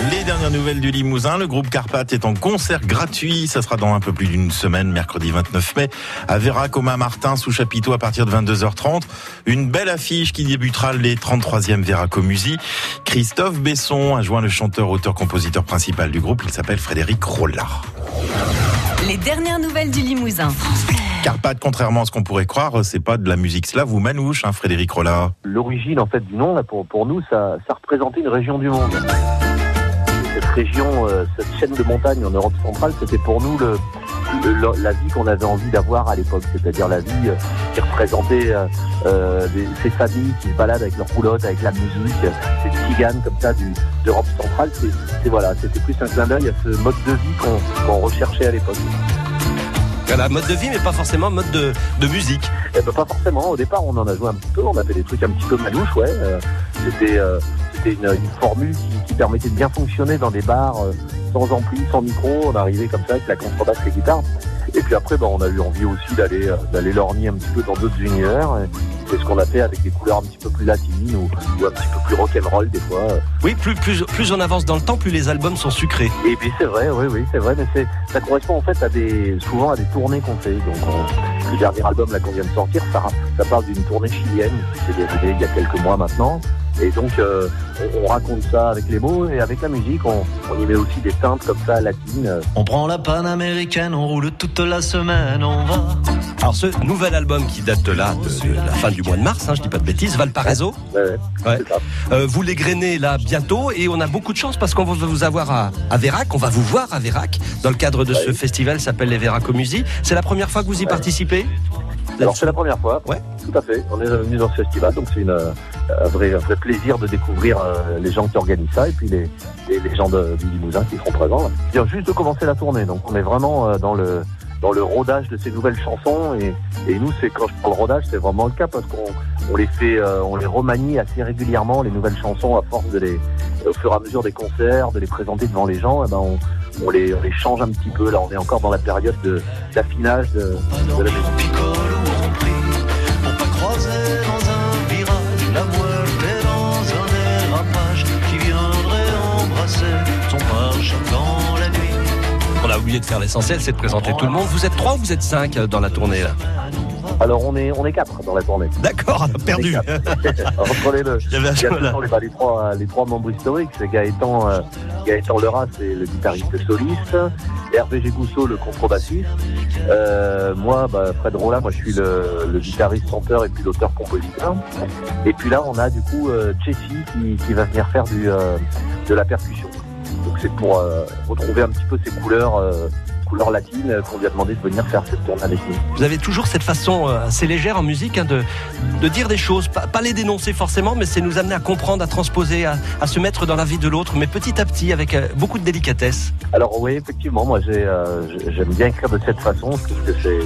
Les dernières nouvelles du Limousin, le groupe Carpath est en concert gratuit. Ça sera dans un peu plus d'une semaine, mercredi 29 mai, à Vera Coma Martin, sous chapiteau à partir de 22h30. Une belle affiche qui débutera les 33e Veraco Musi. Christophe Besson a joint le chanteur, auteur, compositeur principal du groupe. Il s'appelle Frédéric Rollard. Les dernières nouvelles du Limousin. Carpath, contrairement à ce qu'on pourrait croire, c'est pas de la musique slave ou manouche, hein, Frédéric Rollard. L'origine en fait du nom, là, pour, pour nous, ça, ça représentait une région du monde. Cette région, euh, cette chaîne de montagnes en Europe centrale, c'était pour nous le, le- la vie qu'on avait envie d'avoir à l'époque, c'est-à-dire la vie euh, qui représentait euh, des- ces familles qui se baladent avec leurs roulottes, avec la musique, ces tziganes comme ça d'Europe centrale. C'est voilà, c'était plus un clin d'œil à ce mode de vie qu'on recherchait à l'époque. Voilà, mode de vie, mais pas forcément mode de, de musique. Eh ben, pas forcément. Au départ, on en a joué un petit peu. On a fait des trucs un petit peu manouches, ouais. Euh, c'était euh, c'était une, formule qui, permettait de bien fonctionner dans des bars euh, sans ampli, sans micro. On arrivait comme ça avec la contrebasse et guitare. Et puis après, ben, on a eu envie aussi d'aller euh, d'aller un petit peu dans d'autres univers. C'est ce qu'on a fait avec des couleurs un petit peu plus latines ou, ou un petit peu plus rock'n'roll des fois. Oui, plus, plus, plus on avance dans le temps, plus les albums sont sucrés. Et puis c'est vrai, oui, oui, c'est vrai, mais c'est, ça correspond en fait à des, souvent à des tournées qu'on fait. Donc on- le dernier album là qu'on vient de sortir, ça, ça parle d'une tournée chilienne qui s'est il y a quelques mois maintenant. Et donc euh, on, on raconte ça avec les mots et avec la musique, on, on y met aussi des teintes comme ça latines. On prend la panne américaine, on roule toute la semaine, on va. Alors ce nouvel album qui date de là, de, de la fin du mois de mars, hein, je dis pas de bêtises, Valparaiso, Ouais, ouais, euh, vous les grainez là bientôt et on a beaucoup de chance parce qu'on va vous avoir à, à Vérac, on va vous voir à Vérac dans le cadre de ce festival qui s'appelle les Véraco Musi. C'est la première fois que vous y participez? Alors c'est la première fois. Ouais. Tout à fait. On est venu dans ce festival, donc c'est euh, un, vrai, un vrai plaisir de découvrir euh, les gens qui organisent ça et puis les, les, les gens de, du Limousin qui seront présents. Là. Juste de commencer la tournée, donc on est vraiment euh, dans le dans le rodage de ces nouvelles chansons et, et nous c'est quand je parle rodage c'est vraiment le cas parce qu'on on les fait euh, on les remanie assez régulièrement les nouvelles chansons à force de les au fur et à mesure des concerts de les présenter devant les gens eh ben on, on les on les change un petit peu là on est encore dans la période de d'affinage de, de la musique. Oublié de faire l'essentiel, c'est de présenter tout le monde. Vous êtes trois ou vous êtes cinq euh, dans la tournée là Alors on est on est quatre dans la tournée. D'accord, perdu. Entre les deux. Il y avait un Il y a choix, là. toujours les, bah, les trois les trois membres historiques, c'est Gaëtan euh, Gaëtan Leras, c'est le guitariste soliste, Hervé Gégousseau, le contrebassiste. Euh, moi, bah, Fred Rolla, moi je suis le, le guitariste chanteur et puis l'auteur compositeur. Et puis là, on a du coup euh, qui, qui va venir faire du euh, de la percussion. C'est pour euh, retrouver un petit peu ces couleurs euh, couleurs latines euh, qu'on lui a demandé de venir faire cette tournée avec nous. Vous avez toujours cette façon assez légère en musique hein, de, de dire des choses, pas, pas les dénoncer forcément, mais c'est nous amener à comprendre, à transposer, à, à se mettre dans la vie de l'autre, mais petit à petit avec beaucoup de délicatesse. Alors oui, effectivement, moi j'ai, euh, j'ai- j'aime bien écrire de cette façon, parce que c'est,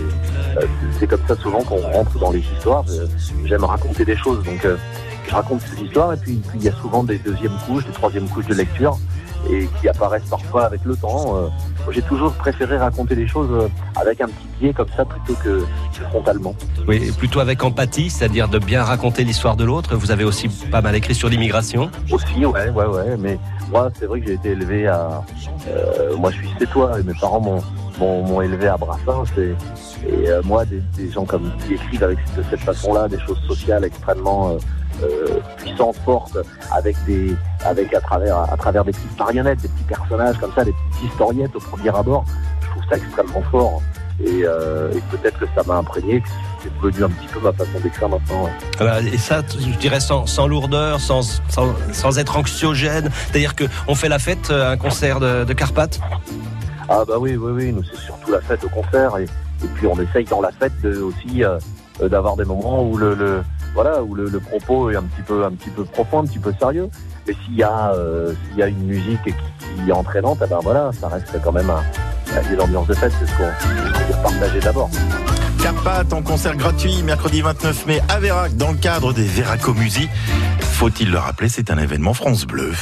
euh, comme ça souvent qu'on rentre dans les histoires. J'aime raconter des choses, donc euh, je raconte ces histoires, et puis puis il y a souvent des deuxièmes couches, des troisièmes couches de lecture, et qui apparaissent parfois avec le temps. Euh, j'ai toujours préféré raconter des choses euh, avec un petit biais comme ça plutôt que, que frontalement. Oui, plutôt avec empathie, c'est-à-dire de bien raconter l'histoire de l'autre. Vous avez aussi pas mal écrit sur l'immigration. Aussi, ouais, ouais, ouais. Mais moi, c'est vrai que j'ai été élevé à. euh, moi, je suis sétois et mes parents m'ont, m'ont, élevé à Brassens. Et, et euh, moi, des, gens comme qui écrivent avec de cette façon-là, des choses sociales extrêmement euh, euh, puissantes, fortes, avec des, avec à travers, à travers des petites marionnettes, des petits personnages comme ça, des petites historiettes au premier abord. Je trouve ça extrêmement fort. Et, peut-être que ça m'a imprégné, c'est devenu un petit peu ma façon d'écrire maintenant. ouais. Voilà, et ça, je dirais sans, sans lourdeur, sans, sans, sans être anxiogène. C'est-à-dire qu'on fait la fête un concert de, de. Ah bah oui, oui, oui, nous c'est surtout la fête au concert et, et puis on essaye dans la fête aussi euh, euh, d'avoir des moments où le, voilà où le, propos est un petit peu un petit peu profond, un petit peu sérieux. Mais s'il y a euh, s'il y a une musique qui, est entraînante, eh ben voilà, ça reste quand même un, une ambiance de fête, c'est ce qu'on veut partager d'abord. Carpath en concert gratuit mercredi 29 mai à Vérac dans le cadre des Veraco Musi. Faut-il le rappeler, c'est un événement France Bleu.